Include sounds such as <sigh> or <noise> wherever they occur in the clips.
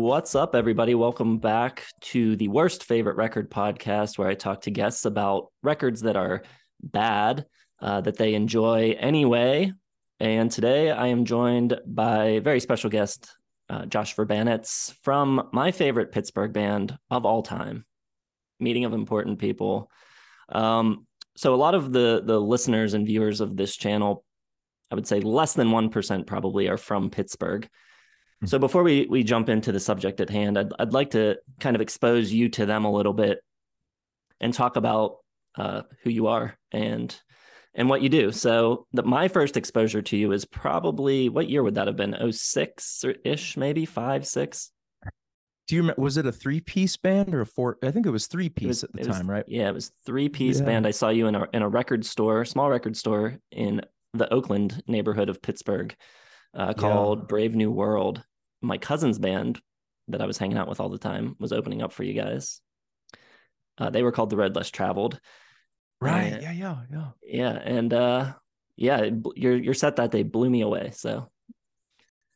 What's up, everybody? Welcome back to the worst favorite record podcast, where I talk to guests about records that are bad, uh, that they enjoy anyway. And today I am joined by a very special guest, uh, Josh Verbanets from my favorite Pittsburgh band of all time, Meeting of Important People. Um, so a lot of the the listeners and viewers of this channel, I would say less than one percent probably are from Pittsburgh. So before we we jump into the subject at hand, I'd I'd like to kind of expose you to them a little bit and talk about uh, who you are and and what you do. So the, my first exposure to you is probably what year would that have been? 06 ish, maybe five, six. Do you remember? Was it a three-piece band or a four? I think it was three-piece was- at the it was- time, right? Yeah, it was three piece Yeah. band. I saw you in a in a record store, small record store in the Oakland neighborhood of Pittsburgh, uh, called Brave New World. My cousin's band that I was hanging out with all the time was opening up for you guys. Uh, they were called the Red Less Traveled. Right. Yeah. Yeah. Yeah. Yeah. Yeah, and uh, yeah, it bl- your your set that day blew me away. So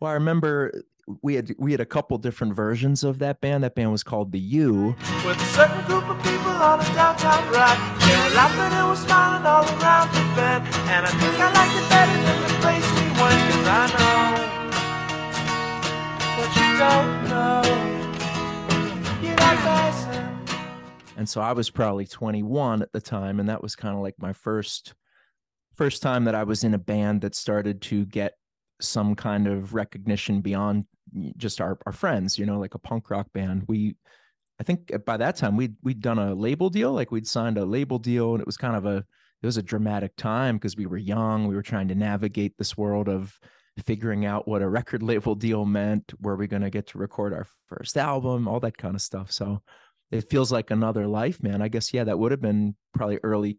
Well, I remember we had we had a couple different versions of that band. That band was called the U. With a certain group of people on a downtown rock. They were laughing and were smiling all around the bend. And I think I liked it better than the place and so I was probably 21 at the time, and that was kind of like my first first time that I was in a band that started to get some kind of recognition beyond just our our friends, you know, like a punk rock band. We I think by that time we'd we'd done a label deal, like we'd signed a label deal, and it was kind of a it was a dramatic time because we were young, we were trying to navigate this world of figuring out what a record <laughs> label deal meant, were we going to get to record our first album, all that kind of stuff. So it feels like another life, man. I guess yeah, that would have been probably early,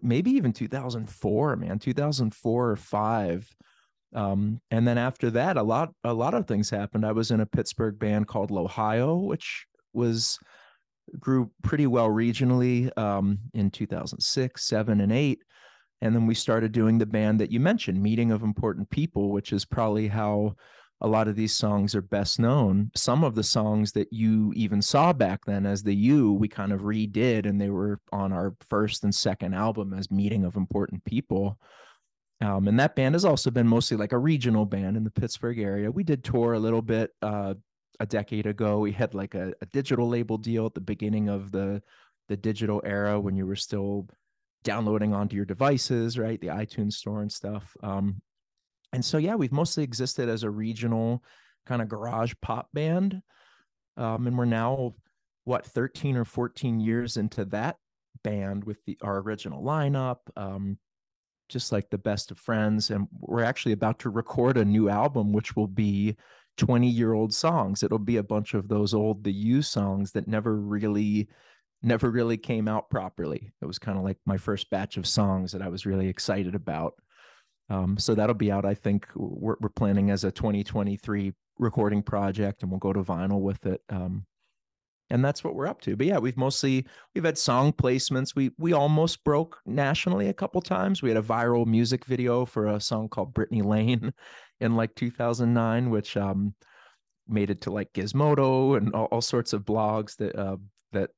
maybe even 2004, man, 2004 or five. Um, and then after that, a lot a lot of things happened. I was in a Pittsburgh band called Lohio, which was grew pretty well regionally um, in 2006, seven, and eight. And then we started doing the band that you mentioned, Meeting of Important People, which is probably how a lot of these songs are best known. Some of the songs that you even saw back then as the U, we kind of redid, and they were on our first and second album as Meeting of Important People. Um, and that band has also been mostly like a regional band in the Pittsburgh area. We did tour a little bit uh, a decade ago. We had like a, a digital label deal at the beginning of the the digital era when you were still downloading onto your devices, right? The iTunes store and stuff. Um, and so yeah, we've mostly existed as a regional kind of garage pop band. Um, and we're now what 13 or 14 years into that band with the our original lineup. Um, just like the best of friends. And we're actually about to record a new album, which will be 20 year old songs. It'll be a bunch of those old The U songs that never really, never really came out properly. It was kind of like my first batch of songs that I was really excited about. Um, so that'll be out. I think we're, we're planning as a 2023 recording project, and we'll go to vinyl with it. Um, and that's what we're up to. But yeah, we've mostly we've had song placements. We we almost broke nationally a couple times. We had a viral music video for a song called Brittany Lane <laughs> in like 2009, which um made it to like Gizmodo and all, all sorts of blogs that uh that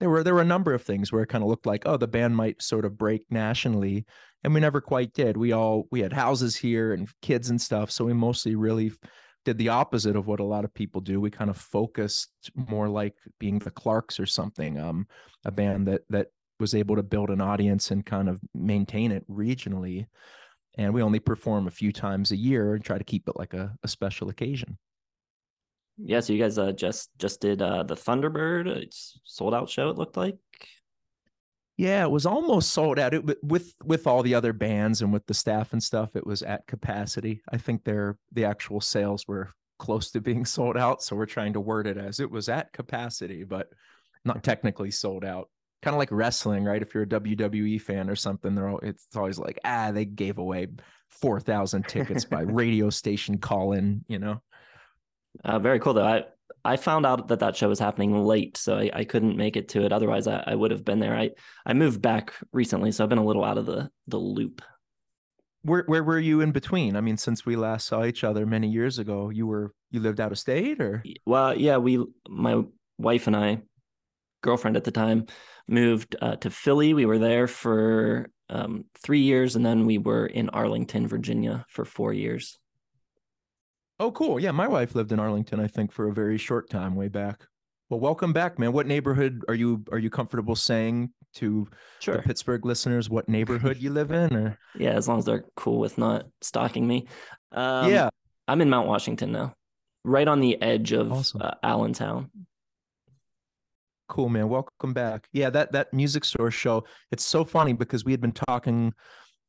there were there were a number of things where it kind of looked like oh the band might sort of break nationally and we never quite did we all we had houses here and kids and stuff so we mostly really did the opposite of what a lot of people do we kind of focused more like being the clarks or something um a band that that was able to build an audience and kind of maintain it regionally and we only perform a few times a year and try to keep it like a, a special occasion yeah, so you guys uh, just just did uh, the Thunderbird. It's sold out show. It looked like. Yeah, it was almost sold out. It, with with all the other bands and with the staff and stuff, it was at capacity. I think their the actual sales were close to being <laughs> sold out. So we're trying to word it as it was at capacity, but not technically sold out. Kind of like wrestling, right? If you're a WWE fan or something, they're all, it's always like, ah, they gave away four thousand tickets by <laughs> radio station call in. You know, Uh, very cool though. I I found out that that show was happening late, so I, I couldn't make it to it. Otherwise, I, I would have been there. I I moved back recently, so I've been a little out of the the loop. where where were you in between? I mean, since we last saw each other many years ago, you were you lived out of state or Well, yeah, we my wife and I, girlfriend at the time, moved uh, to Philly. We were there for um, three years, and then we were in Arlington, Virginia, for four years. Oh, cool. Yeah, my wife lived in Arlington, I think, for a very short time way back. Well, welcome back, man. What neighborhood are you are you comfortable saying to Sure. the Pittsburgh listeners what neighborhood you live in or Yeah, as long as they're cool with not stalking me. Um, Yeah. I'm in Mount Washington now, right on the edge of Awesome. uh, Allentown. Cool, man. Welcome back. Yeah, that that music store show. It's so funny because we had been talking,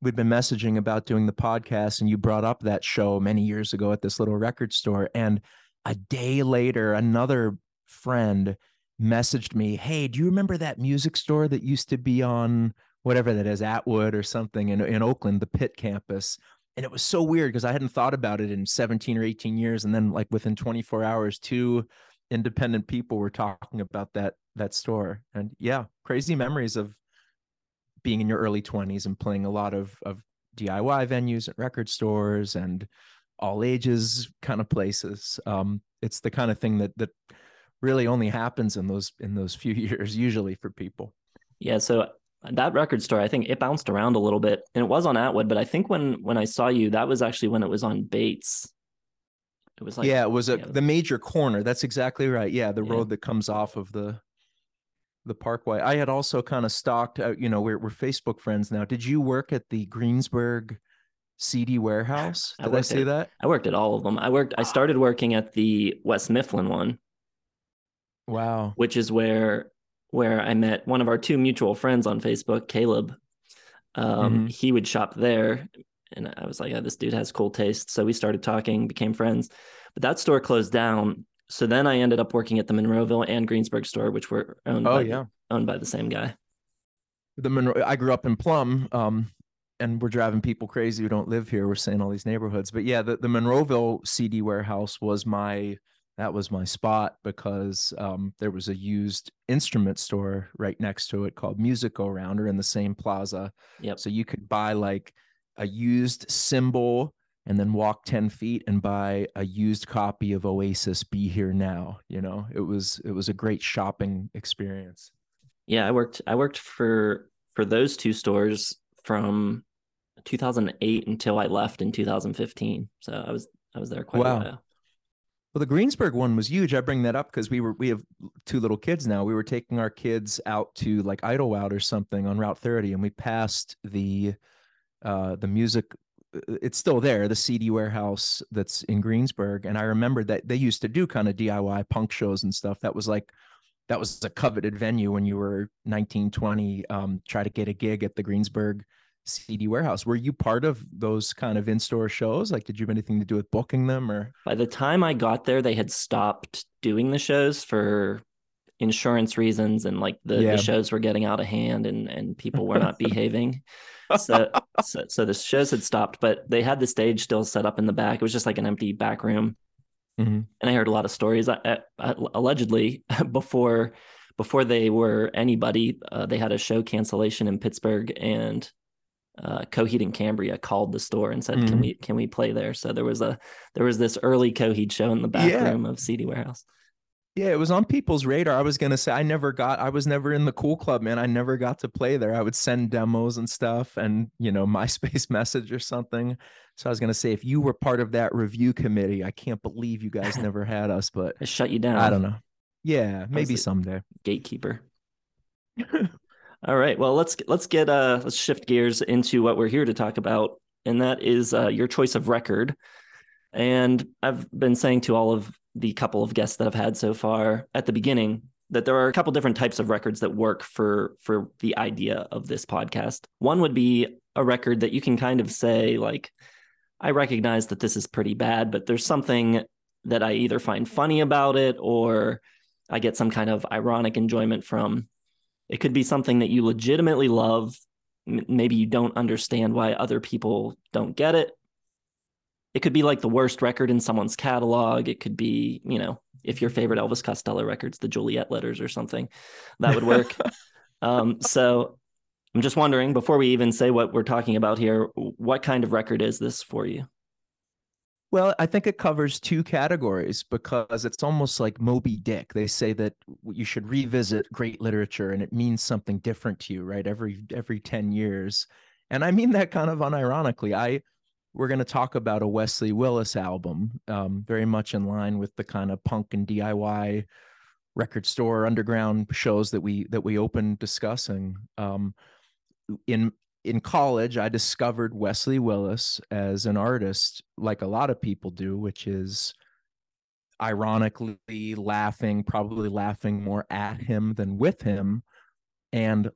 we'd been messaging about doing the podcast, and you brought up that show many years ago at this little record store. And a day later, another friend messaged me, "Hey, do you remember that music store that used to be on whatever that is, Atwood or something in in Oakland, the Pitt campus?" And it was so weird because I hadn't thought about it in 17 or 18 years, and then like within 24 hours, two independent people were talking about that that store and yeah crazy memories of being in your early 20s and playing a lot of of diy venues at record stores and all ages kind of places um it's the kind of thing that that really only happens in those in those few <laughs> years usually for people Yeah, so that record store, I think it bounced around a little bit, and it was on Atwood. But I think when when I saw you, that was actually when it was on Bates. It was like yeah it was a yeah. the major corner that's exactly right yeah the Yeah. road that comes off of the the parkway i had also kind of stalked out you know we're, we're facebook friends now did you work at the greensburg cd warehouse I did i, say at- that I worked at all of them. I worked. I started working at the West Mifflin one, wow which is where where I met one of our two mutual friends on Facebook, Caleb. Um, Mhm. He would shop there, and I was like, oh, "This dude has cool taste." So we started talking, became friends. But that store closed down. So then I ended up working at the Monroeville and Greensburg store, which were owned oh by yeah owned by the same guy. the Monroe, I grew up in Plum, um, and we're driving people crazy who don't live here. We're saying all these neighborhoods, but yeah, the, the Monroeville CD warehouse was my that was my spot because um, there was a used instrument store right next to it called Music Go Rounder in the same plaza. Yep. So you could buy like a used cymbal and then walk 10 feet and buy a used copy of Oasis Be Here Now. You know, it was it was a great shopping experience. Yeah, I worked I worked for for those two stores from 2008 until I left in 2015. So I was I was there quite Wow. a while. Well, the Greensburg one was huge. I bring that up because we were we have two little kids now. We were taking our kids out to like Idlewild or something on Route 30, and we passed the uh the music. It's still there, the CD warehouse that's in Greensburg, and I remember that they used to do kind of DIY punk shows and stuff. That was like that was a coveted venue when you were 19, 20. Um, try to get a gig at the Greensburg CD warehouse. Were you part of those kind of in-store shows? Like, did you have anything to do with booking them or? By the time I got there, they had stopped doing the shows for insurance reasons and like the, Yeah. the shows were getting out of hand and and people were not <laughs> behaving. So, so so the shows had stopped, but they had the stage still set up in the back. It was just like an empty back room. Mhm. and I heard a lot of stories. I, I, I- allegedly, <laughs> before before they were anybody, uh, they had a show cancellation in Pittsburgh, and uh, Coheed and Cambria called the store and said, "Can Mhm. we can we play there?" So there was a there was this early Coheed show in the back Yeah. room of CD Warehouse. Yeah, it was on people's radar. I was gonna say I never got. I was never in the cool club, man. I never got to play there. I would send demos and stuff, and you know, <laughs> MySpace message or something. So I was gonna say, if you were part of that review committee, I can't believe you guys never had us. But I shut you down. I don't know. Yeah, maybe someday. gatekeeper. <laughs> All right. Well, let's let's get uh let's shift gears into what we're here to talk about, and that is uh, your choice of record. And I've been saying to all of the couple of guests that I've had so far at the beginning that there are a couple different types of records that work for for the idea of this podcast. One would be a record that you can kind of say like I recognize that this is pretty bad, but there's something that I either find funny about it or I get some kind of ironic enjoyment from. It could be something that you legitimately love. Maybe you don't understand why other people don't get it. It could be like the worst record in someone's catalog. It could be, you know, if your favorite Elvis Costello records, the Juliet letters or something, that would work. <laughs> um, so I'm just wondering before we even say what we're talking about here, what kind of record is this for you? Well, I think it covers two categories because it's almost like Moby Dick. They say that you should revisit great literature and it means something different to you, right? Every every 10 years. And I mean that kind of unironically. I we're going to talk about a Wesley Willis album, um, very much in line with the kind of punk and DIY record store underground shows that we that we opened discussing. Um, in in college, I discovered Wesley Willis as an artist, like a lot of people do, which is ironically laughing, probably laughing more at him than with him, and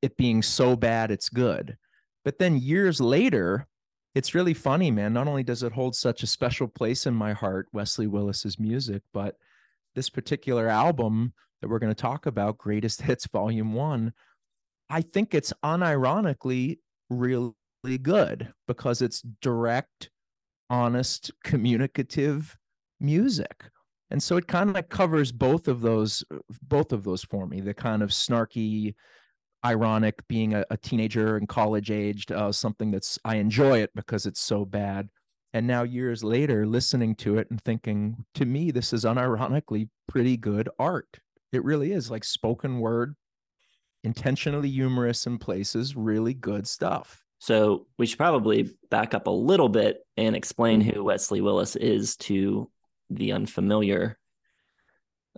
it being so bad it's good. But then years later, it's really funny, man. Not only does it hold such a special place in my heart, Wesley Willis's music, but this particular album that we're going to talk about, Greatest <laughs> Hits Volume One, I think it's unironically really good because it's direct, honest, communicative music. And so it kind of covers both of those both of those for me, the kind of snarky ironic being a, a teenager and college aged uh, something that's I enjoy it because it's so bad and now years later listening to it and thinking to me this is unironically pretty good art it really is like spoken word intentionally humorous in places, really good stuff. So we should probably back up a little bit and explain who Wesley Willis is to the unfamiliar.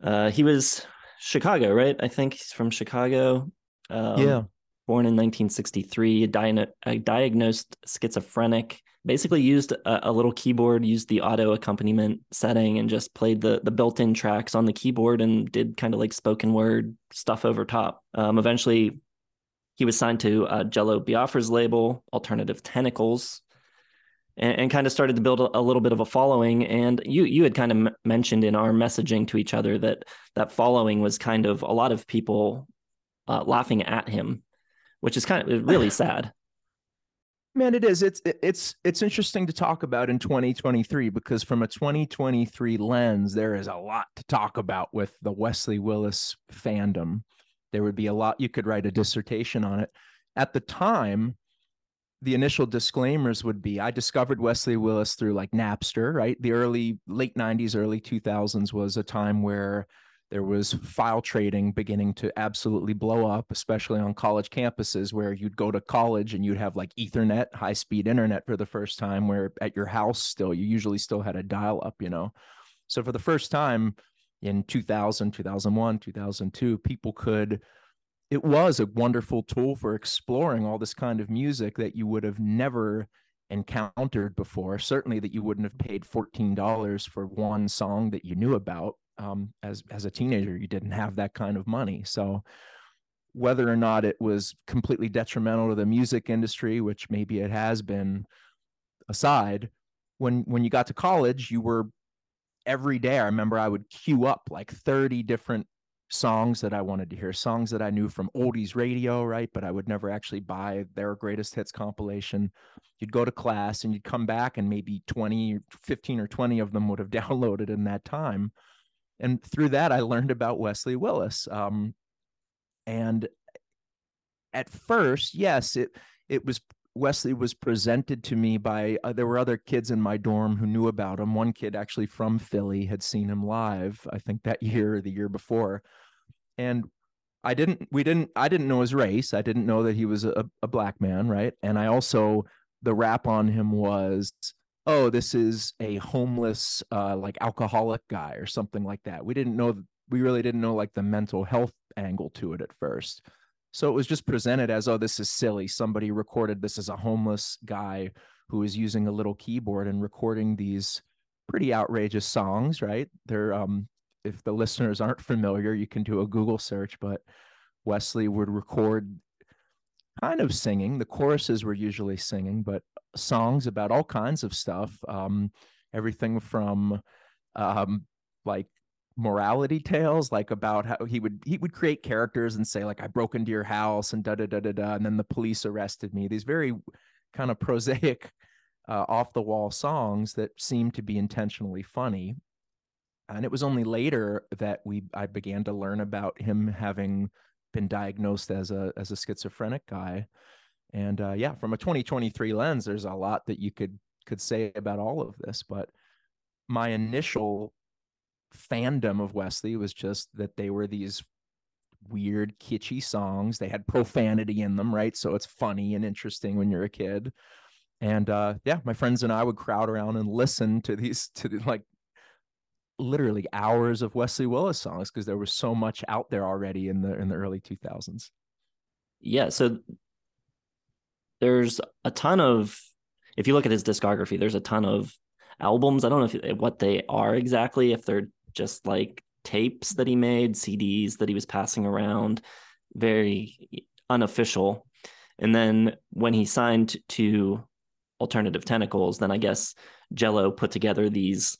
Uh, he was Chicago, right? I think he's from Chicago. Um, yeah. Born in 1963, a, a diagnosed schizophrenic basically used a, a, little keyboard, used the auto accompaniment setting, and just played the the built-in tracks on the keyboard and did kind of like spoken word stuff over top. Um, eventually, he was signed to uh, Jello Biafra's label, Alternative Tentacles, and, and kind of started to build a, a, little bit of a following. And you you had kind of m- mentioned in our messaging to each other that that following was kind of a lot of people uh, laughing at him, which is kind of really sad. Man, it is. It's it's it's interesting to talk about in 2023 because from a 2023 lens, there is a lot to talk about with the Wesley Willis fandom. There would be a lot you could write a dissertation on it. At the time, the initial disclaimers would be I discovered Wesley Willis through like Napster, right? The early late 90s, early 2000s was a time where there was file trading beginning to absolutely blow up, especially on college campuses where you'd go to college and you'd have like Ethernet, high speed internet for the first time, where at your house still, you usually still had a dial up, you know? So for the first time in 2000, 2001, 2002, people could, it was a wonderful tool for exploring all this kind of music that you would have never encountered before. Certainly that you wouldn't have paid $14 for one song that you knew about um, as as a teenager you didn't have that kind of money. So whether or not it was completely detrimental to the music industry which maybe it has been aside when when you got to college you were every day i remember i would queue up like 30 different songs that i wanted to hear songs that i knew from oldies radio right? But i would never actually buy their greatest hits compilation. You'd go to class and you'd come back and maybe 20 15 or 20 of them would have <laughs> downloaded in that time and through that, I learned about Wesley Willis. Um, and at first, yes, it it was Wesley was presented to me by uh, there were other kids in my dorm who knew about him. One kid actually from Philly had seen him live, I think that year or the year before. And I didn't we didn't I didn't know his race. I didn't know that he was a, a black man, right? And I also the rap on him was oh, this is a homeless, uh, like alcoholic guy or something like that. We didn't know, we really didn't know like the mental health angle to it at first. So it was just presented as, oh, this is silly. Somebody recorded this as a homeless guy who is using a little keyboard and recording these pretty outrageous songs, right? They're, um, if the listeners aren't familiar, you can do a Google search, but Wesley would record kind of singing. The choruses were usually singing, but songs about all kinds of stuff. Um, everything from um, like morality tales, like about how he would he would create characters and say like I broke into your house and da da da da da, and then the police arrested me. These very kind of prosaic, uh, off the wall songs that seemed to be intentionally funny. And it was only later that we I began to learn about him having been diagnosed as a as a schizophrenic guy. And uh, yeah, from a 2023 lens, there's a lot that you could could say about all of this. But my initial fandom of Wesley was just that they were these weird, kitschy songs. They had profanity in them, right? So it's funny and interesting when you're a kid. And uh, yeah, my friends and I would crowd around and listen to these to the, like literally hours of Wesley Willis songs because there was so much out there already in the in the early 2000s. Yeah, so there's a ton of if you look at his discography, there's a ton of albums. I don't know if eh, what they are exactly, if they're just like tapes that he made, CDs that he was passing around, very unofficial. And then when he signed to Alternative Tentacles, then I guess Jello put together these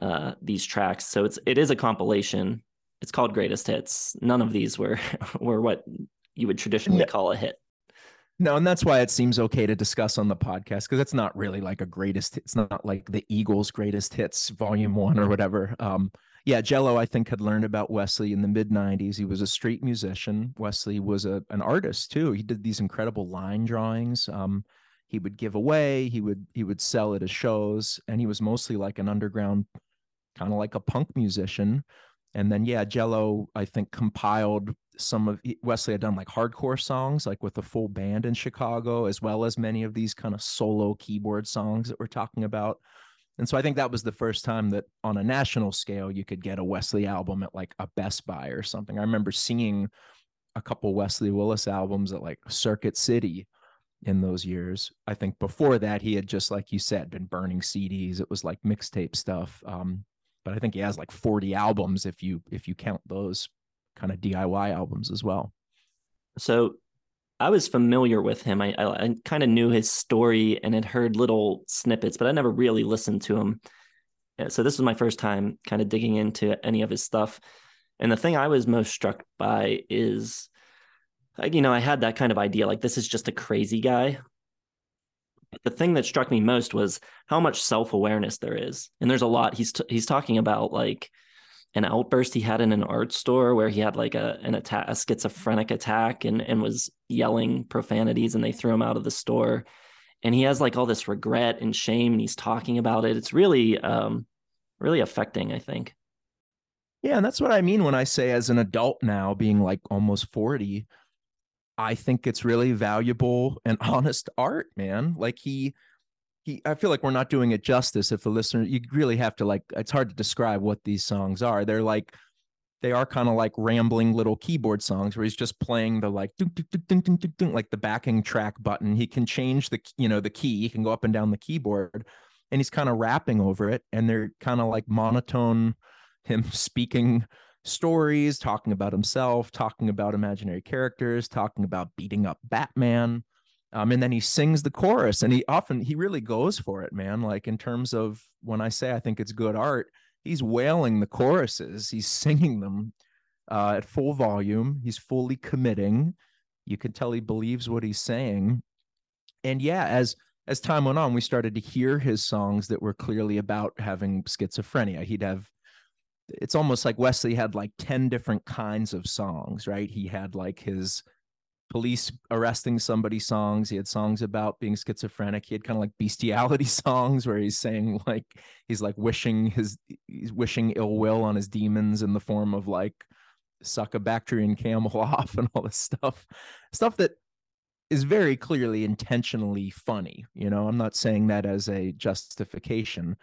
uh, these tracks. So it's it is a compilation. It's called Greatest Hits. None of these were <laughs> were what you would traditionally call a hit. No, and that's why it seems okay to discuss on the podcast because it's not really like a greatest. It's not like the Eagles' greatest hits, volume one or whatever. Um, yeah, Jello, I think, had learned about Wesley in the mid '90s. He was a street musician. Wesley was a an artist too. He did these incredible line drawings. Um, he would give away. He would he would sell at his shows, and he was mostly like an underground, kind of like a punk musician. And then yeah, Jello, I think, compiled some of Wesley had done like hardcore songs, like with a full band in Chicago, as well as many of these kind of solo keyboard songs that we're talking about. And so I think that was the first time that on a national scale you could get a Wesley album at like a Best Buy or something. I remember seeing a couple Wesley Willis albums at like Circuit City in those years. I think before that he had just like you said been burning CDs. It was like mixtape stuff. Um, but I think he has like 40 albums if you if you count those kind of DIY albums as well. So I was familiar with him. I, I, I kind of knew his story and had heard little snippets, but I never really listened to him. So this was my first time kind of digging into any of his stuff. And the thing I was most struck by is, you know, I had that kind of idea, like this is just a crazy guy. But the thing that struck me most was how much self awareness there is, and there's a lot. He's t- he's talking about like an outburst he had in an art store where he had like a an attack a schizophrenic attack and and was yelling profanities and they threw him out of the store and he has like all this regret and shame and he's talking about it it's really um really affecting i think yeah and that's what i mean when i say as an adult now being like almost 40 i think it's really valuable and <laughs> honest art man like he he I feel like we're not doing it justice if the listener you really have to like it's hard to describe what these songs are. They're like they are kind of like rambling little keyboard songs where he's just playing the like ding, like the backing track button. He can change the you know the key. He can go up and down the keyboard, and he's kind of rapping over it. And they're kind of like monotone, him <laughs> speaking stories, talking about himself, talking about imaginary characters, talking about beating up Batman. Um, and then he sings the chorus and he often he really goes for it man. Like in terms of when i say i think it's good art he's wailing the choruses he's <laughs> singing them uh, at full volume he's fully committing. You can tell he believes what he's saying. And yeah as as time went on we started to hear his songs that were clearly about having schizophrenia. He'd have it's almost like wesley had like 10 different kinds of songs right he had like his police arresting somebody songs. He had songs about being schizophrenic. He had kind of like bestiality <laughs> songs where he's saying like he's like wishing his he's wishing ill will on his demons in the form of like suck a Bactrian camel <laughs> off and all this stuff. Stuff that is very clearly intentionally funny. You know, I'm not saying that as a justification.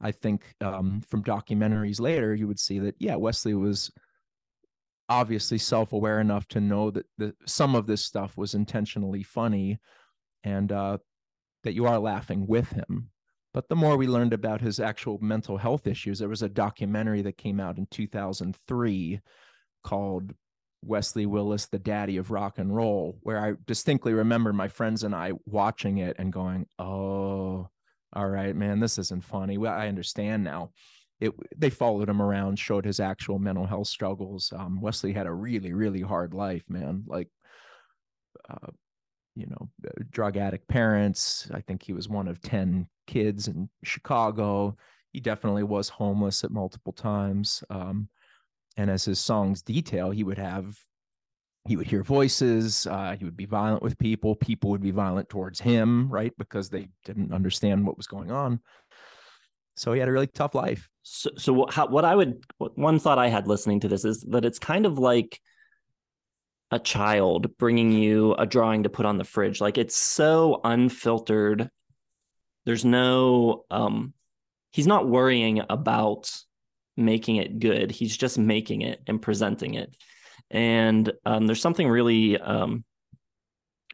I think um, from documentaries later, you would see that, yeah, Wesley was obviously self-aware enough to know that the, some of this stuff was intentionally funny and uh, that you are laughing with him. But the more we learned about his actual mental health issues there was a documentary that came out in 2003 called wesley willis the daddy of rock and roll where i distinctly remember my friends and i watching it and going oh all right man this isn't funny well i understand now it they followed him around, showed his actual mental health struggles. Um, Wesley had a really, really hard life, man. Like, uh, you know, uh, drug addict parents. I think he was one of ten kids in Chicago. He definitely was homeless at multiple times. Um, and as his songs detail, he would have he would hear voices uh, he would be violent with people people would be violent towards him right because they didn't understand what was going on so he had a really tough life So, so what, how, what I would, what, one thought I had listening to this is that it's kind of like a child bringing you a drawing to put on the fridge. Like it's so unfiltered. There's no, um, he's not worrying about making it good. He's just making it and presenting it. And um, there's something really um,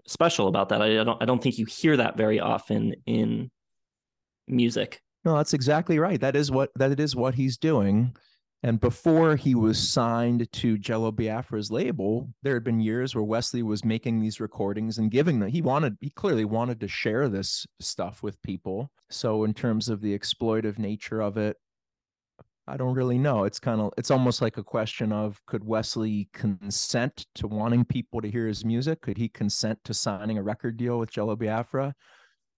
special about that. I, I don't, I don't think you hear that very often in music. No, that's exactly right. That is what that is what he's doing. And before he was signed to Jello Biafra's label, there had been years where Wesley was making these recordings and giving them. He wanted, he clearly wanted to share this stuff with people. So, in terms of the exploitive nature of it, I don't really know. It's kind of, it's almost like a question of could Wesley consent to wanting people to hear his music? Could he consent to signing a record deal with Jello Biafra?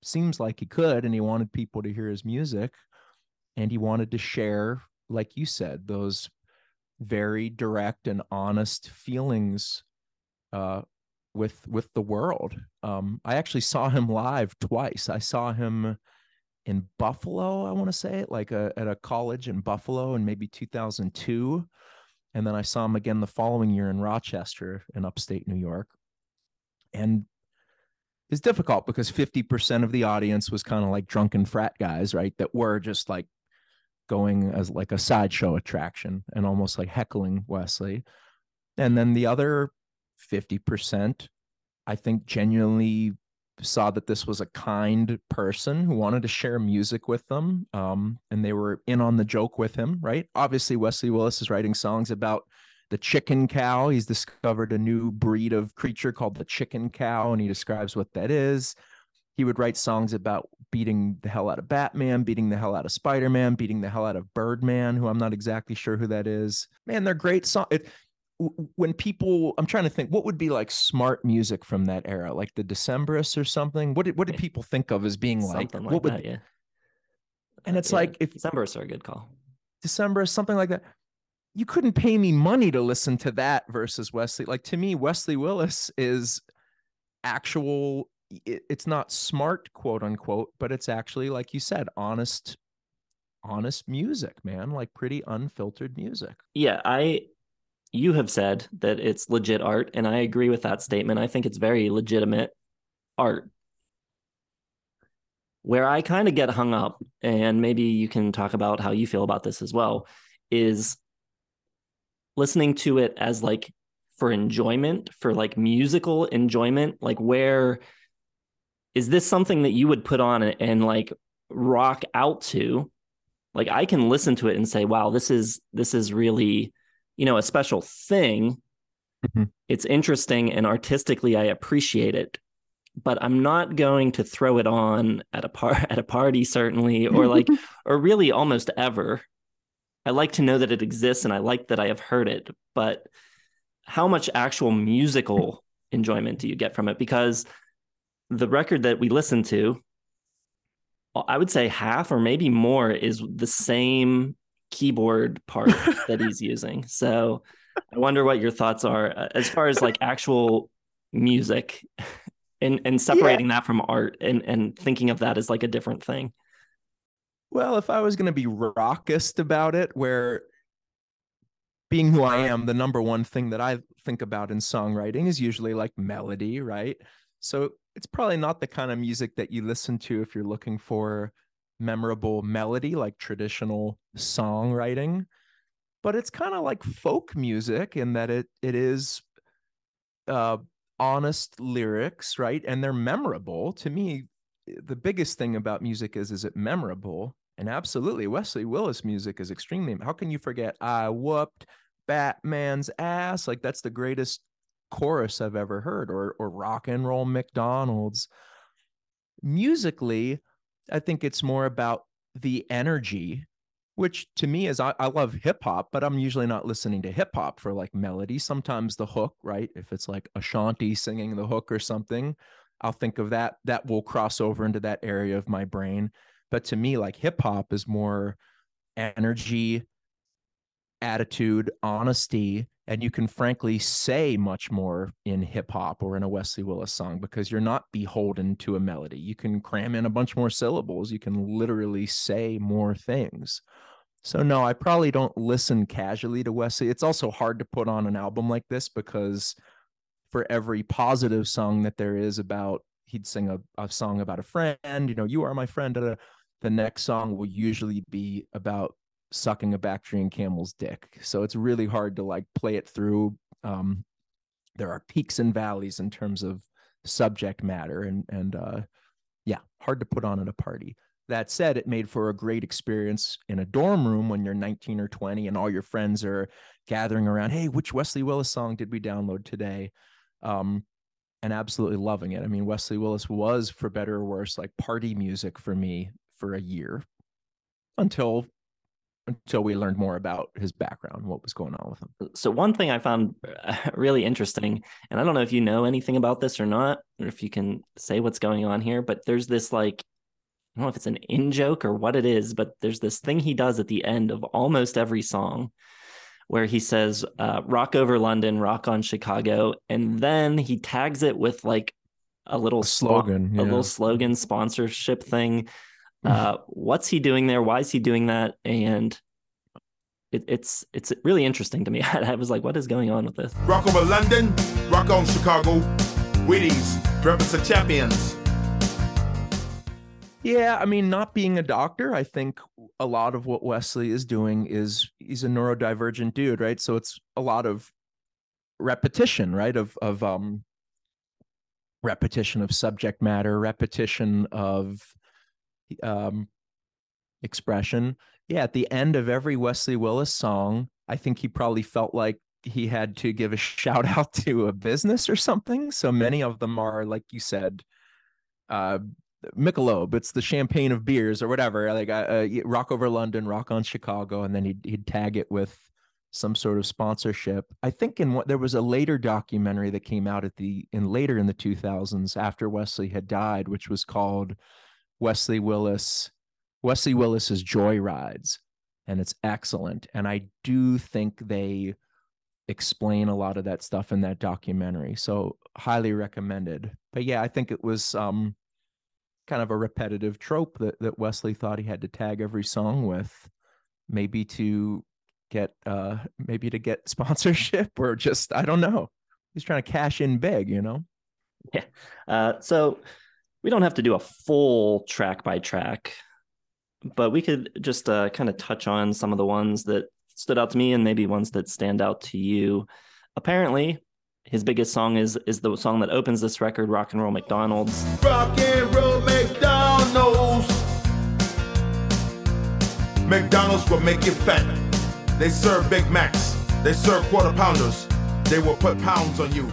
Seems like he could, and he wanted people to hear his music, and he wanted to share like you said, those very direct and honest feelings uh, with with the world. Um, I actually saw him <laughs> live twice. I saw him in Buffalo, I want to say, like a, at a college in Buffalo in maybe 2002. And then I saw him again the following year in Rochester in upstate New York. And it's difficult because 50% of the audience was kind of like drunken frat guys, right? That were just like going as like a sideshow attraction and almost like heckling Wesley. And then the other 50%, I think genuinely saw that this was a kind person who wanted to share music with them. Um, and they were in on the joke with him, right? Obviously, Wesley Willis is writing songs about the chicken cow. He's discovered a new breed of creature called the chicken cow, and he describes what that is he would write songs about beating the hell out of Batman, beating the hell out of Spider Man, beating the hell out of Birdman, who I'm not exactly sure who that is. Man, they're great songs. When people, I'm trying to think, what would be like smart music from that era, like the Decemberists or something? What did what did eh, people think of as being like? Something like what would, that, yeah. And uh, it's Yeah, like if Decemberists are a good call. December, something like that. You couldn't pay me money to listen to that versus Wesley. Like to me, Wesley Willis is actual it, it's not smart quote unquote but it's actually like you said honest honest music man like pretty unfiltered music Yeah, I you have said that it's legit art and I agree with that statement. I think it's very legitimate art. Where I kind of get hung up and maybe you can talk about how you feel about this as well is listening to it as like for enjoyment, for like musical enjoyment, like where is this something that you would put on and, like rock out to? Like I can listen to it and say, wow, this is this is really you know a special thing Mhm. it's interesting and artistically i appreciate it but i'm not going to throw it on at a par <laughs> at a party certainly or like <laughs> or really almost ever i like to know that it exists and i like that i have heard it but how much actual musical enjoyment do you get from it because the record that we listen to i would say half or maybe more is the same keyboard part that he's using. So I wonder what your thoughts are uh, as far as like actual music and and separating that from art and and thinking of that as like a different thing. well if i was going to be raucous about it where being who i am the number one thing that i think about in songwriting is usually like melody right so it's probably not the kind of music that you listen to if you're looking for memorable melody like traditional songwriting. But it's kind of like folk music in that it it is uh honest lyrics right? And they're memorable. To me the biggest thing about music is is it memorable? And absolutely wesley willis music is extremely how can you forget i whooped batman's ass like that's the greatest chorus i've ever heard or or rock and roll mcdonald's. Musically I think it's more about the energy, which to me is I, I love hip hop, but I'm usually not listening to hip hop for like melody. Sometimes the hook, right? If it's like Ashanti singing the hook or something, I'll think of that. That will cross over into that area of my brain. But to me, like hip hop is more energy, attitude, honesty. And you can frankly say much more in hip hop or in a Wesley Willis song because you're not beholden to a melody. You can cram in a bunch more syllables. You can literally say more things. So no, I probably don't listen casually to Wesley. It's also hard to put on an album like this because for every positive song that there is about he'd sing a, a song about a friend, you know, you are my friend. The next song will usually be about sucking a Bactrian camel's dick. So it's really hard to like play it through. Um, there are peaks and valleys in terms of subject matter and and uh yeah, hard to put on at a party. That said, it made for a great experience in a dorm room when you're 19 or 20 and all your friends are gathering around. Hey, which Wesley Willis song did we download today? Um, and absolutely loving it. I mean, Wesley Willis was, for better or worse, like party music for me for a year until until we learned more about his background, what was going on with him. So one thing I found uh, <laughs> really interesting, and I don't know if you know anything about this or not, or if you can say what's going on here, but there's this like I don't know if it's an in joke or what it is, but there's this thing he does at the end of almost every song where he says, uh, rock over London, rock on Chicago. And then he tags it with like a little a slogan, yeah. a little slogan sponsorship thing. Uh, what's he doing there? Why is he doing that? And it, it's it's really interesting to me. <laughs> I was like, what is going on with this? Rock over London, rock on Chicago. Wheaties, breakfast of champions. Yeah, I mean, not being a doctor, I think a lot of what Wesley is doing is he's a neurodivergent dude, right? So it's a lot of repetition, right? Of of um repetition of subject matter, repetition of um expression. Yeah, at the end of every Wesley Willis song, I think he probably felt like he had to give a <laughs> shout out to a business or something. So many of them are, like you said, uh, Michelob, it's the champagne of beers or whatever. Like uh, uh rock over London, rock on Chicago, and then he'd he'd tag it with some sort of sponsorship. I think in what there was a later documentary that came out at the in later in the 2000s after Wesley had died, which was called Wesley Willis Wesley Willis's Joy Rides, and it's excellent. And I do think they explain a lot of that stuff in that documentary. So highly recommended. But yeah, I think it was um kind of a repetitive trope that that Wesley thought he had to tag every song with, maybe to get uh maybe to get <laughs> sponsorship or just I don't know. He's trying to cash in big, you know. Yeah. Uh, so we don't have to do a full track by track, but we could just uh, kind of touch on some of the ones that stood out to me and maybe ones that stand out to you. Apparently, his biggest song is is the song that opens this record, Rock and Roll McDonald's. Rock and Roll McDonald's. McDonald's will make you fat. They serve Big Macs. They serve quarter pounders. They will put pounds on you.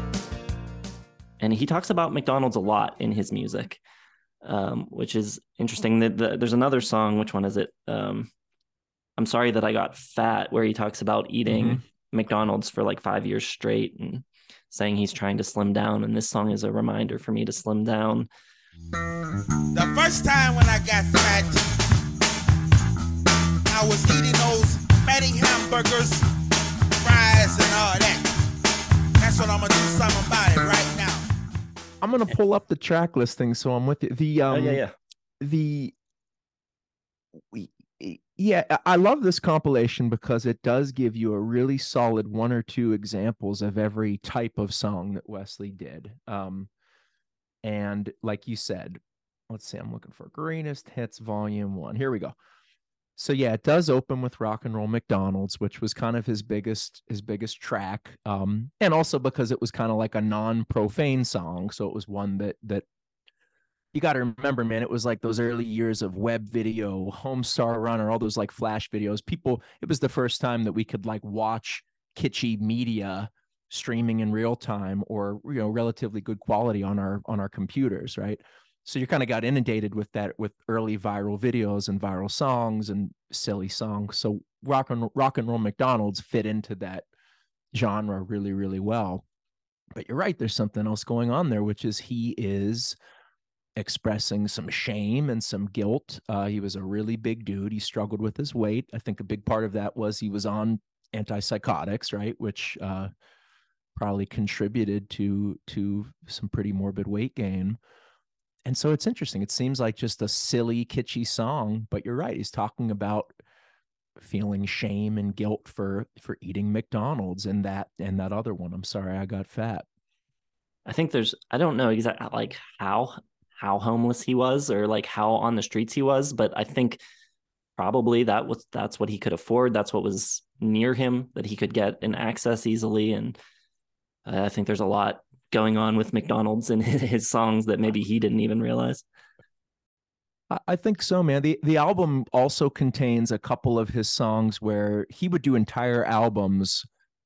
And he talks about McDonald's a lot in his music, um, which is interesting. That the, there's another song. Which one is it? Um, I'm sorry that I got fat, where he talks about eating mm-hmm. McDonald's for like five years straight and saying he's trying to slim down. And this song is a reminder for me to slim down. The first time when I got fat, I was eating those fatty hamburgers, fries, and all that. That's what I'm gonna do something about it right now. I'm gonna pull up the track listing so I'm with you. The um, oh, yeah, yeah. The we yeah, I love this compilation because it does give you a really solid one or two examples of every type of song that Wesley did. Um, and like you said, let's see, I'm looking for Greatest Hits Volume One. Here we go. So yeah, it does open with Rock and Roll McDonald's, which was kind of his biggest his biggest track, um, and also because it was kind of like a non-profane song, so it was one that that you got to remember, man, it was like those early years of web video, Homestar Runner, all those like flash videos. People, it was the first time that we could like watch kitschy media streaming in real time or you know relatively good quality on our on our computers, right? So you kind of got inundated with that with early viral videos and viral songs and silly songs. So rock and rock and roll McDonald's fit into that genre really really well. But you're right, there's something else going on there, which is he is expressing some shame and some guilt. Uh, he was a really big dude. He struggled with his weight. I think a big part of that was he was on antipsychotics, right? Which uh, probably contributed to to some pretty morbid weight gain. And so it's interesting. It seems like just a silly, kitschy song, but you're right. He's talking about feeling shame and guilt for for eating McDonald's and that and that other one. I'm sorry, I got fat. I think there's I don't know exactly like how how homeless he was or like how on the streets he was, but I think probably that was that's what he could afford. That's what was near him that he could get and access easily. And I think there's a lot going on with McDonald's and <laughs> his songs that maybe he didn't even realize. I think so, man. The the album also contains a couple of his songs where he would do entire albums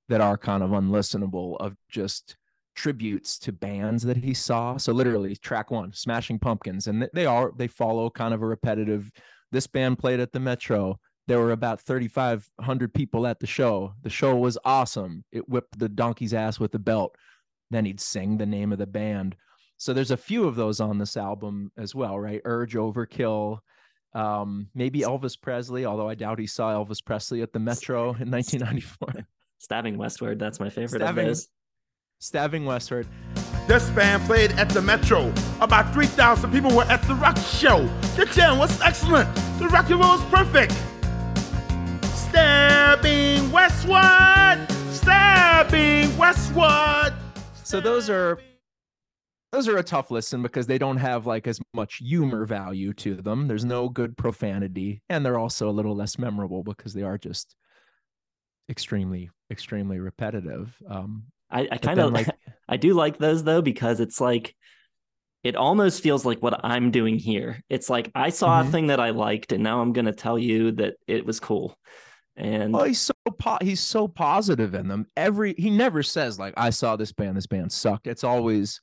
that are kind of unlistenable of just tributes to bands that he saw. So literally track 1, Smashing Pumpkins, and they are they follow kind of a repetitive this band played at the Metro. There were about 3,500 people at the show. The show was awesome. It whipped the donkey's ass with the belt. Then he'd sing the name of the band. So there's a few of those on this album as well, right? Urge, Overkill, um, maybe Elvis Presley, although I doubt he saw Elvis Presley at the Metro in 1994. Stabbing Westward, that's my favorite Stabbing, of those. Stabbing Westward. This band played at the Metro. About 3,000 people were at the rock show. The jam was excellent. The rock and roll was perfect. Stabbing westward, stabbing westward. So those are those are a tough listen because they don't have like as much humor value to them. There's no good profanity, and they're also a little less memorable because they are just extremely, extremely repetitive. Um, I, I kind of like <laughs> I do like those though because it's like it almost feels like what I'm doing here. It's like I saw Mhm. a thing that I liked, and now I'm going to tell you that it was cool. And Well, he's so po- he's so positive in them. Every he never says like I saw this band, this band sucked. It's always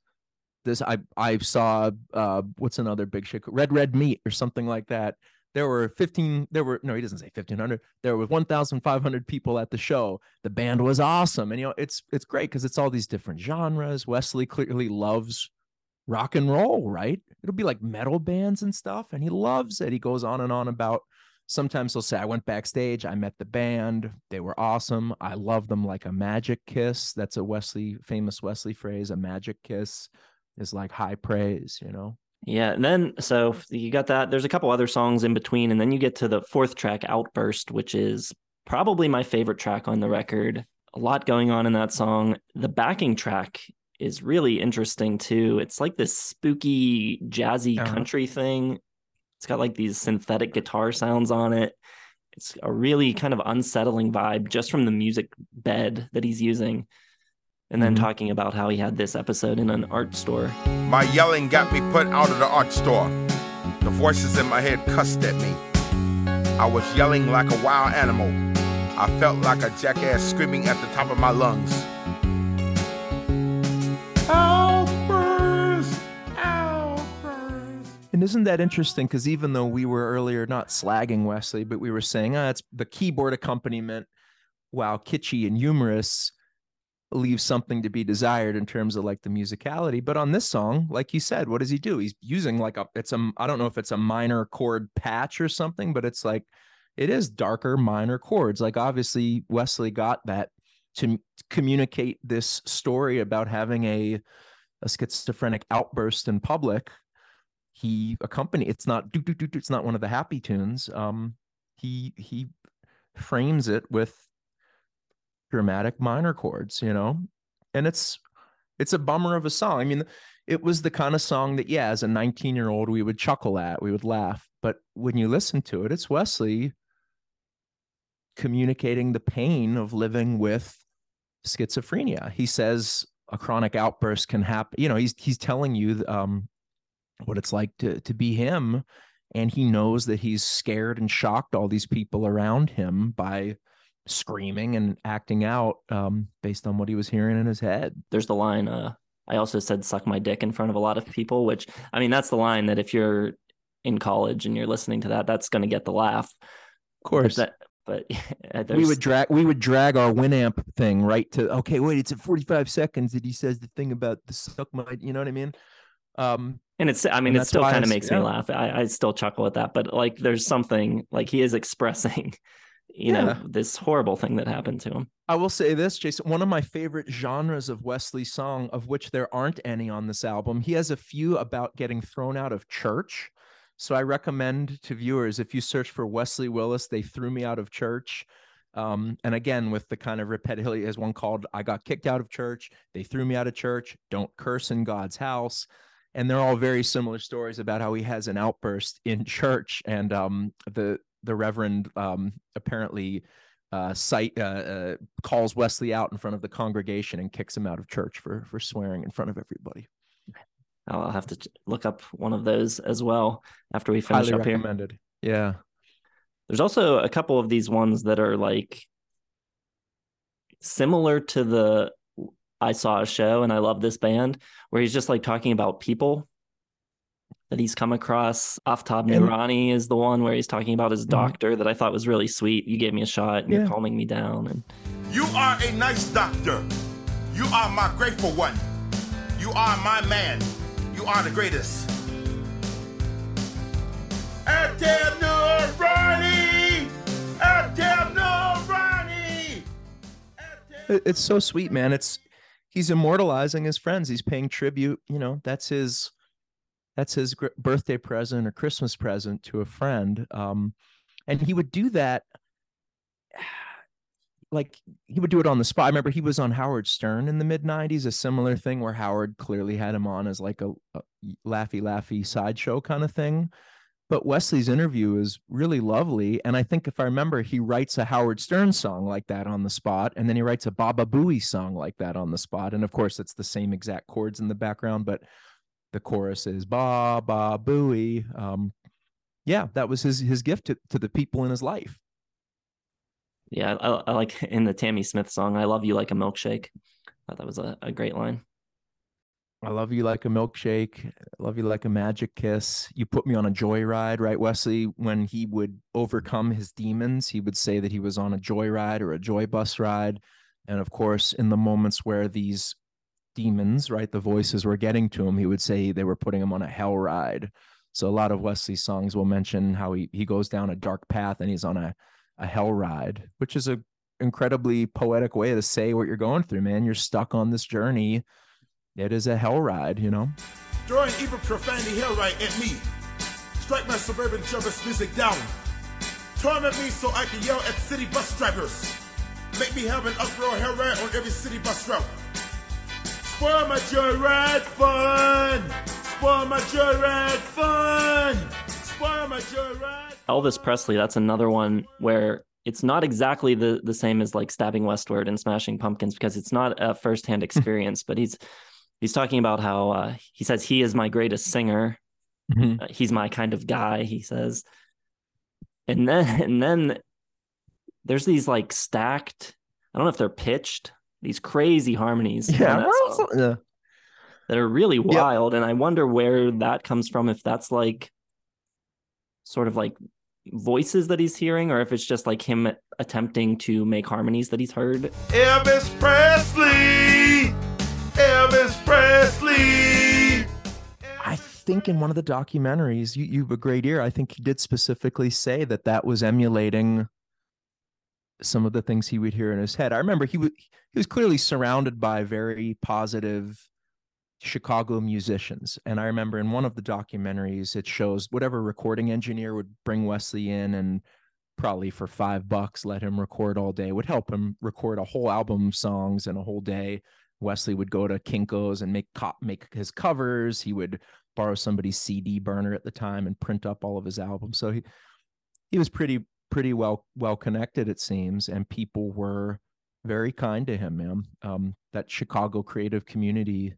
this I I saw uh what's another big shit Red Red Meat or something like that. There were 15 there were no he doesn't say 1500 there were 1500 people at the show. The band was awesome and you know it's it's great cuz it's all these different genres. Wesley clearly loves rock and roll, right? It'll be like metal bands and stuff and he loves it. He goes on and on about sometimes he'll say i went backstage i met the band they were awesome i love them like a magic kiss that's a wesley famous wesley phrase a magic kiss is like high praise you know Yeah, and then so you got that. There's a couple other songs in between, and then you get to the fourth track, Outburst, which is probably my favorite track on the record. A lot going on in that song. The backing track is really interesting too. It's like this spooky, jazzy Uh-huh. country thing. It's got like these synthetic guitar sounds on it. It's a really kind of unsettling vibe just from the music bed that he's using. And then Mhm. talking about how he had this episode in an art store. My yelling got me put out of the art store. The voices in my head cussed at me. I was yelling like a wild animal. I felt like a jackass screaming at the top of my lungs. And isn't that interesting because even though we were earlier not slagging wesley but we were saying ah, it's the keyboard accompaniment while kitschy and humorous leaves something to be desired in terms of like the musicality. But on this song like you said what does he do? He's using like a it's a i don't know if it's a minor chord patch or something but it's like it is darker minor chords. Like obviously wesley got that to communicate this story about having a a schizophrenic outburst in public he accompany it's not do do do it's not one of the happy tunes um he he frames it with dramatic minor chords you know? And it's it's a bummer of a song. I mean it was the kind of song that yeah as a 19 year old we would chuckle at we would laugh but when you listen to it it's wesley communicating the pain of living with schizophrenia. He says a chronic outburst can happen you know he's he's telling you um what it's like to to be him. And he knows that he's scared and shocked all these people around him by screaming and acting out um, based on what he was hearing in his head. There's the line uh i also said suck my dick in front of a lot of people which i mean that's the line that if you're in college and you're listening to that that's going to get the laugh. Of course. But, that, but <laughs> we would drag we would drag our winamp thing right to okay wait it's at 45 seconds that he says the thing about the suck my you know what i mean um and it's i mean, it still kind of makes yeah. me laugh I, I still chuckle at that but like there's something like he is expressing <laughs> you know this horrible thing that happened to him. I will say this, Jason. One of my favorite genres of Wesley's song, of which there aren't any on this album, he has a few about getting thrown out of church. So I recommend to viewers if you search for Wesley Willis, they threw me out of church. Um, and again, with the kind of repetitive, he has one called I Got Kicked Out of Church, They Threw Me Out of Church, Don't Curse in God's House. And they're all very similar stories about how he has an outburst in <laughs> church. And um, the the Reverend um, apparently uh, cite, uh, uh, calls Wesley out in front of the congregation and kicks him out of church for for swearing in front of everybody. I'll have to look up one of those as well after we finish Highly up here. recommended. Yeah. There's also a couple of these ones that are like similar to the I saw a show and I love this band where he's just like talking about people that he's come across. Aftab And- Nurani is the one where he's talking about his Mhm. doctor that I thought was really sweet. You gave me a shot and Yeah. you're calming me down and You are a nice doctor. You are my grateful one. You are my man. You are the greatest. Atem Nurani! Atem Nurani! It's so sweet, man. It's he's immortalizing his friends. He's paying tribute. You know, that's his that's his birthday present or Christmas present to a friend. Um, and he would do that. <sighs> Like he would do it on the spot. I remember he was on Howard Stern in the mid '90s, a similar thing where Howard clearly had him on as like a, a laughy sideshow kind of thing. But Wesley's interview is really lovely. And I think if I remember, he writes a Howard Stern song like that on the spot. And then he writes a Baba Booey song like that on the spot. And of course, it's the same exact chords in the background, but the chorus is Baba Booey. Um, yeah, that was his his gift to, to the people in his life. yeah, I, I like in the Tammy Smith song, I love you like a milkshake. I thought that was a, a great line. I love you like a milkshake. I love you like a magic kiss. You put me on a joyride, right, Wesley? When he would overcome his demons, he would say that he was on a joyride or a joy bus ride. And of course, in the moments where these demons, right, the voices were getting to him, he would say they were putting him on a hell ride. So a lot of Wesley's songs will mention how he he goes down a dark path and he's on a a hell ride, which is a incredibly poetic way to say what you're going through, man. You're stuck on this journey it is a hell ride, you know. Throwing evil profanity hell right at me. Strike my suburban jobbers music down. Torment me so I can yell at city bus drivers. Make me have an uproar hell ride on every city bus route. Spoil my joyride fun. Spoil my joyride fun. Spoil my joyride. Elvis Presley, that's another one where it's not exactly the the same as like stabbing westward and smashing pumpkins because it's not a firsthand <laughs> experience, but he's he's talking about how uh, he says he is my greatest singer. Uh, he's my kind of guy, he says. And then <laughs> and then there's these like stacked, I don't know if they're pitched, these crazy harmonies Yeah, that song yeah. that are really wild. And I wonder where that comes from, if that's like sort of like voices that he's hearing, or if it's just like him attempting to make harmonies that he's heard. Elvis Presley! Think in one of the documentaries, you, you have a great ear. I think he did specifically say that that was emulating some of the things he would hear in his head. I remember he was he was clearly surrounded by very positive Chicago musicians, and I remember in one of the documentaries it shows whatever recording engineer would bring Wesley in and probably for five bucks let him record all day would help him record a whole album of songs in a whole day. Wesley would go to Kinko's and make cop make his covers. He would borrow somebody's CD burner at the time and print up all of his albums. So he he was pretty pretty well well connected it seems, and people were very kind to him, man. Um, that Chicago creative community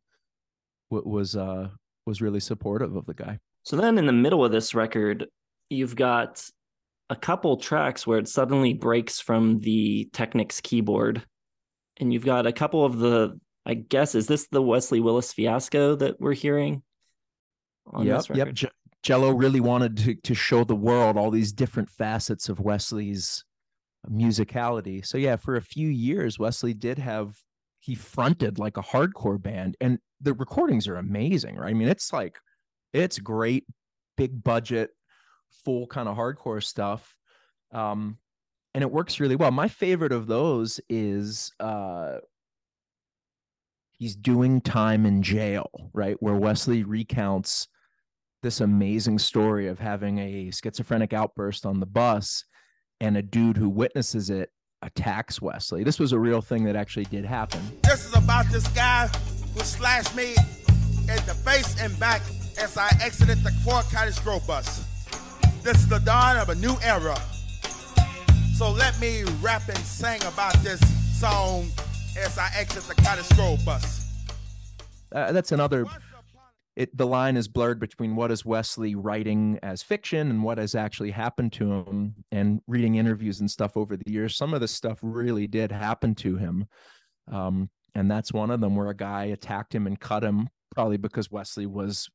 w- was uh was really supportive of the guy. So then in the middle of this record, you've got a couple tracks where it suddenly breaks from the Technics keyboard. And you've got a couple of the, I guess, is this the Wesley Willis fiasco that we're hearing? Yep, yep. J- Jello really wanted to to show the world all these different facets of Wesley's musicality. So yeah, for a few years, Wesley did have he fronted like a hardcore band, and the recordings are amazing, right? I mean, it's like it's great, big budget, full kind of hardcore stuff. Um, and it works really well. My favorite of those is uh he's doing time in jail, right? Where Wesley recounts this amazing story of having a schizophrenic outburst on the bus and a dude who witnesses it attacks Wesley. This was a real thing that actually did happen. This is about this guy who slashed me in the face and back as I exited the Fort Cottage Grove bus. This is the dawn of a new era. So let me rap and sing about this song as I exit the Cottage Grove bus. Uh, that's another it the line is blurred between what is Wesley writing as fiction and what has actually happened to him and reading interviews and stuff over the years. Some of this stuff really did happen to him. Um, and that's one of them where a guy attacked him and cut him probably because Wesley was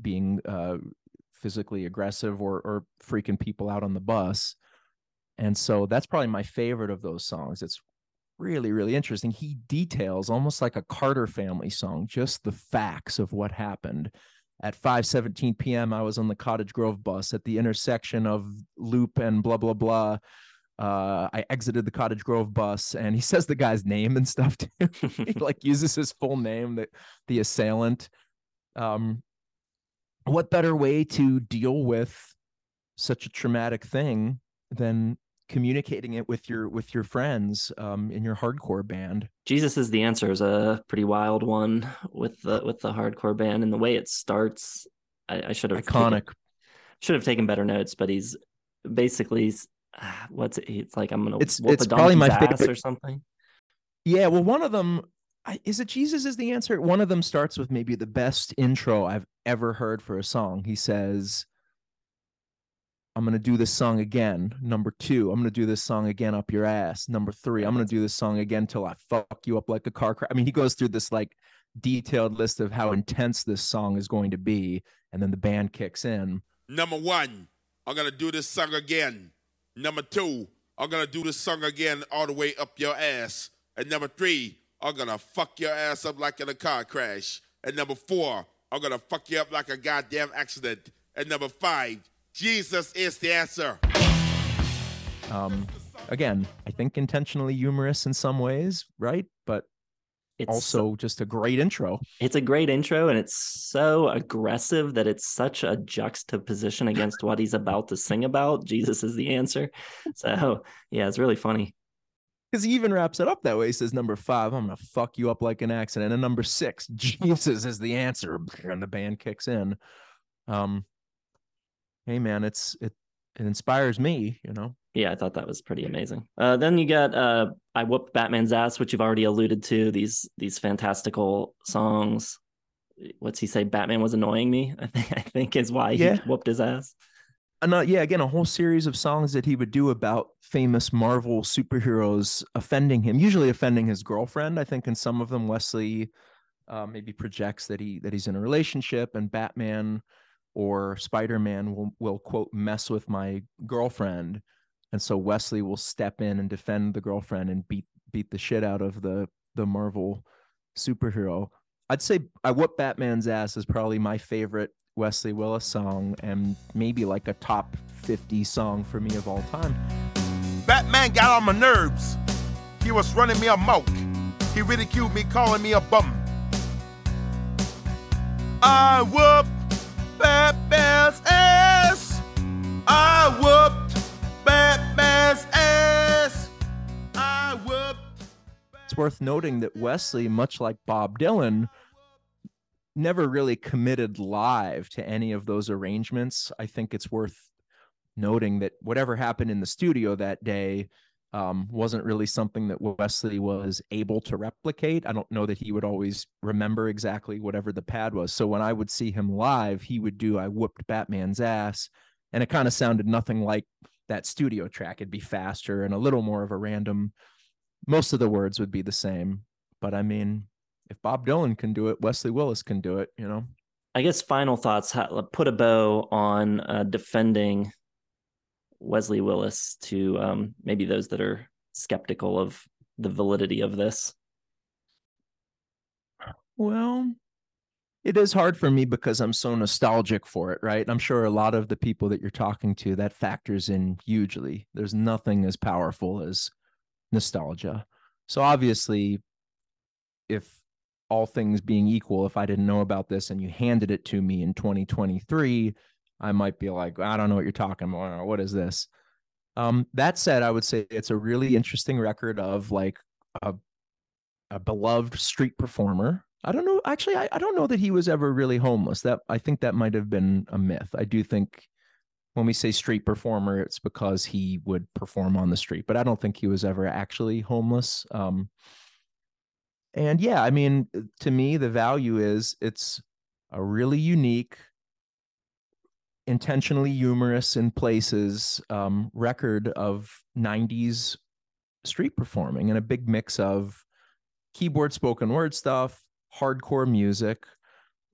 being uh, physically aggressive or or freaking people out on the bus. And so that's probably my favorite of those songs. It's really really interesting he details almost like a carter family song just the facts of what happened at 5:17 p.m. I was on the Cottage Grove bus at the intersection of Loop and blah blah blah. Uh, I exited the Cottage Grove bus, and he <laughs> says the guy's name and stuff too. <laughs> he like <laughs> uses his full name, the the assailant. Um, what better way to deal with such a traumatic thing than communicating it with your with your friends um, in your hardcore band. Jesus is the answer is a pretty wild one with the with the hardcore band and the way it starts. I, I should have iconic. Taken, should have taken better notes, but he's basically what's it? It's like I'm gonna it's it's probably my favorite or something. Yeah, well, one of them is it Jesus is the answer. One of them starts with maybe the best intro I've ever heard for a song. He says I'm going to do this song again. Number two, I'm going to do this song again up your ass. Number three, I'm going to do this song again till I fuck you up like a car crash. I mean, he goes through this like detailed list of how intense this song is going to be. And then the band kicks in. Number one, I'm going to do this song again. Number two, I'm going to do this song again all the way up your ass. And number three, I'm going to fuck your ass up like in a car crash. And number four, I'm going to fuck you up like a goddamn accident. And number five, Jesus is the answer. Um, again, I think intentionally humorous in some ways, right? But it's also just a great intro. It's a great intro, and it's so aggressive that it's such a juxtaposition against what he's about to sing about. Jesus is the answer. So, yeah, it's really funny. Because he even wraps it up that way. He says, Number five, I'm going to fuck you up like an accident. And number six, <laughs> Jesus is the answer. <laughs> And the band kicks in. Um, hey man, it's it it inspires me, you know. Yeah, I thought that was pretty amazing. Uh, then you got uh, "I Whooped Batman's Ass," which you've already alluded to. These these fantastical songs. What's he say? Batman was annoying me. <laughs> I think I think is why yeah. he whooped his ass. And uh, yeah, again, a whole series of songs that he would do about famous Marvel superheroes offending him, usually offending his girlfriend. I think in some of them, Wesley uh, maybe projects that he that he's in a relationship, and Batman or Spider-Man will will quote mess with my girlfriend and so Wesley will step in and defend the girlfriend and beat beat the shit out of the the Marvel superhero. I'd say I Whoop Batman's Ass is probably my favorite Wesley Willis song and maybe like a top 50 song for me of all time. Batman got on my nerves. He was running me a amok. He ridiculed me, calling me a bum. I whoop Batman's ass. I whooped Batman's ass. I whooped. It's worth noting that Wesley, much like Bob Dylan, never really committed live to any of those arrangements. I think it's worth noting that whatever happened in the studio that day um, wasn't really something that Wesley was able to replicate. I don't know that he would always remember exactly whatever the pad was. So when I would see him live, he would do I whooped Batman's ass. And it kind of sounded nothing like that studio track. It'd be faster and a little more of a random, most of the words would be the same. But I mean, if Bob Dylan can do it, Wesley Willis can do it, you know? I guess final thoughts put a bow on uh, defending Wesley Willis to um, maybe those that are skeptical of the validity of this? Well, it is hard for me because I'm so nostalgic for it, right? I'm sure a lot of the people that you're talking to that factors in hugely. There's nothing as powerful as nostalgia. So obviously, if all things being equal, if I didn't know about this and you handed it to me in 2023, I might be like, I don't know what you're talking about. What is this? Um, that said, I would say it's a really interesting record of like a, a beloved street performer I don't know. Actually, I, I don't know that he was ever really homeless. That I think that might have been a myth. I do think when we say street performer, it's because he would perform on the street, but I don't think he was ever actually homeless. Um, and yeah, I mean, to me, the value is it's a really unique, intentionally humorous in places um, record of 90s street performing and a big mix of keyboard spoken word stuff hardcore music.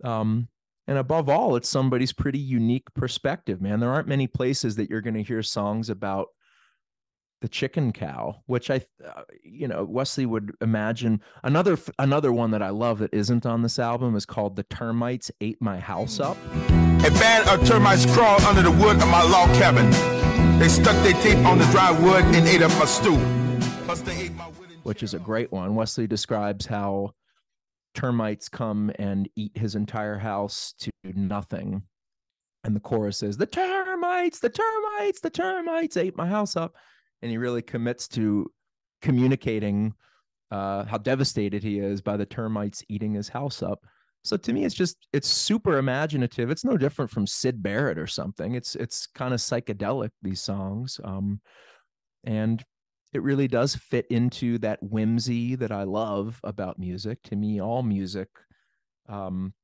Um, and above all, it's somebody's pretty unique perspective, man. There aren't many places that you're going to hear songs about the chicken cow, which I, uh, you know, Wesley would imagine. Another another one that I love that isn't on this album is called "The Termites Ate My House Up." A band of termites crawled under the wood of my log cabin. They stuck their teeth on the dry wood and ate up my stew. Plus, they ate my which is a great one. Wesley describes how termites come and eat his entire house to nothing. And the chorus is the termites, the termites, the termites ate my house up. And he really commits to communicating uh, how devastated he is by the termites eating his house up. So to me, it's just it's super imaginative. It's no different from Syd Barrett or something. It's it's kind of psychedelic these songs, um, and it really does fit into that whimsy that I love about music. To me, all music um,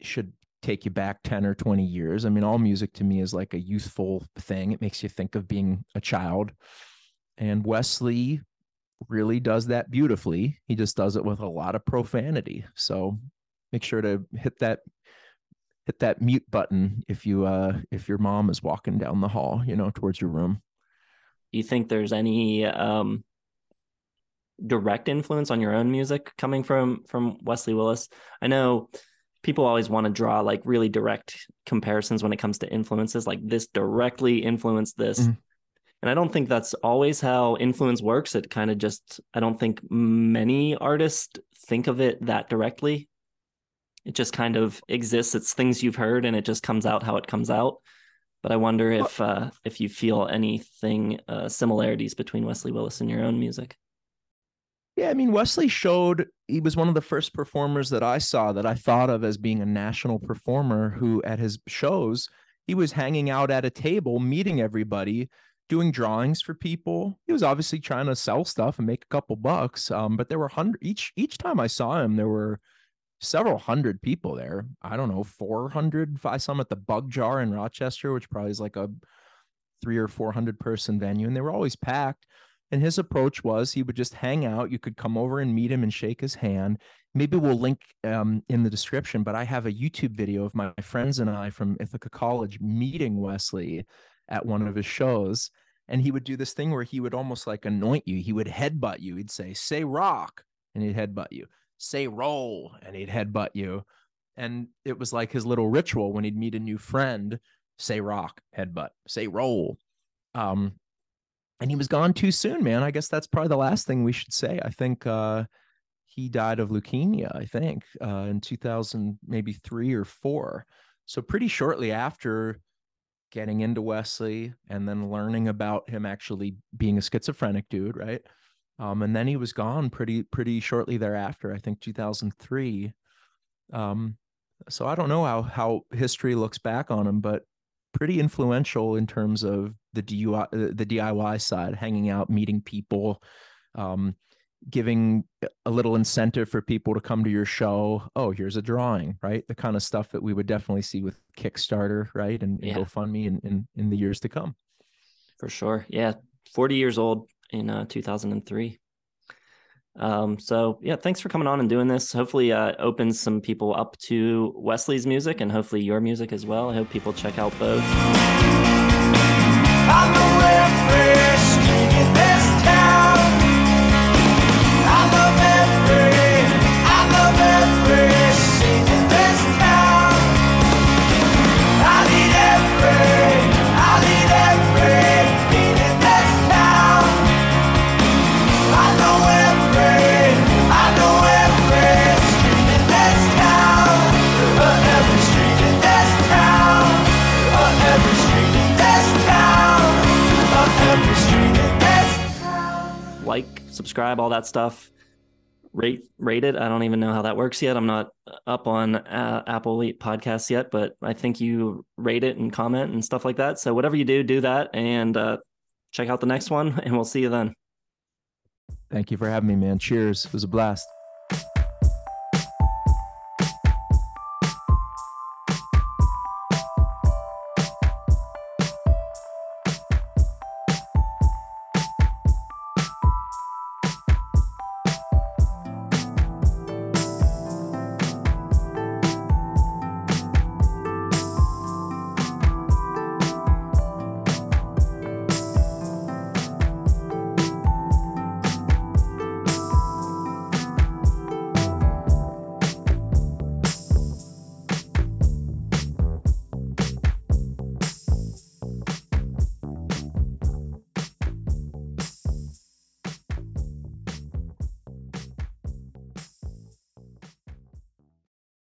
should take you back 10 or 20 years. I mean, all music to me is like a youthful thing. It makes you think of being a child. And Wesley really does that beautifully. He just does it with a lot of profanity. So make sure to hit that hit that mute button if you uh if your mom is walking down the hall, you know, towards your room Do you think there's any um, direct influence on your own music coming from from Wesley Willis? I know people always want to draw like really direct comparisons when it comes to influences, like this directly influenced this. Mm-hmm. And I don't think that's always how influence works. It kind of just, I don't think many artists think of it that directly. It just kind of exists. It's things you've heard and it just comes out how it comes out. But I wonder if uh, if you feel anything uh, similarities between Wesley Willis and your own music. Yeah, I mean Wesley showed he was one of the first performers that I saw that I thought of as being a national performer who at his shows he was hanging out at a table meeting everybody doing drawings for people. He was obviously trying to sell stuff and make a couple bucks. Um, but there were hundred each each time I saw him, there were several hundred people there. I don't know, 400. I saw them at the Bug Jar in Rochester, which probably is like a three or 400 person venue, and they were always packed. And his approach was he would just hang out. You could come over and meet him and shake his hand. Maybe we'll link um, in the description, but I have a YouTube video of my friends and I from Ithaca College meeting Wesley at one of his shows. And he would do this thing where he would almost like anoint you. He would headbutt you. He'd say, say rock, and he'd headbutt you. Say roll and he'd headbutt you. And it was like his little ritual when he'd meet a new friend say rock headbutt say roll. Um and he was gone too soon man. I guess that's probably the last thing we should say. I think uh he died of leukemia i think uh in 2000 maybe 3 or 4 so pretty shortly after getting into wesley and then learning about him actually being a schizophrenic dude right um, and then he was gone pretty pretty shortly thereafter. I think 2003. Um, so I don't know how how history looks back on him, but pretty influential in terms of the DIY uh, the DIY side, hanging out, meeting people, um, giving a little incentive for people to come to your show. Oh, here's a drawing, right? The kind of stuff that we would definitely see with Kickstarter, right, and, and yeah. GoFundMe in, in in the years to come. For sure, yeah. 40 years old, in uh, 2003. Um, so yeah, thanks for coming on and doing this. Hopefully, uh, opens some people up to Wesley's music and hopefully your music as well. I hope people check out both. Subscribe, all that stuff. Rate rate it. I don't even know how that works yet. I'm not up on uh, Apple Podcasts yet, but I think you rate it and comment and stuff like that. So whatever you do, do that and uh, check out the next one, and we'll see you then. Thank you for having me, man. Cheers. It was a blast.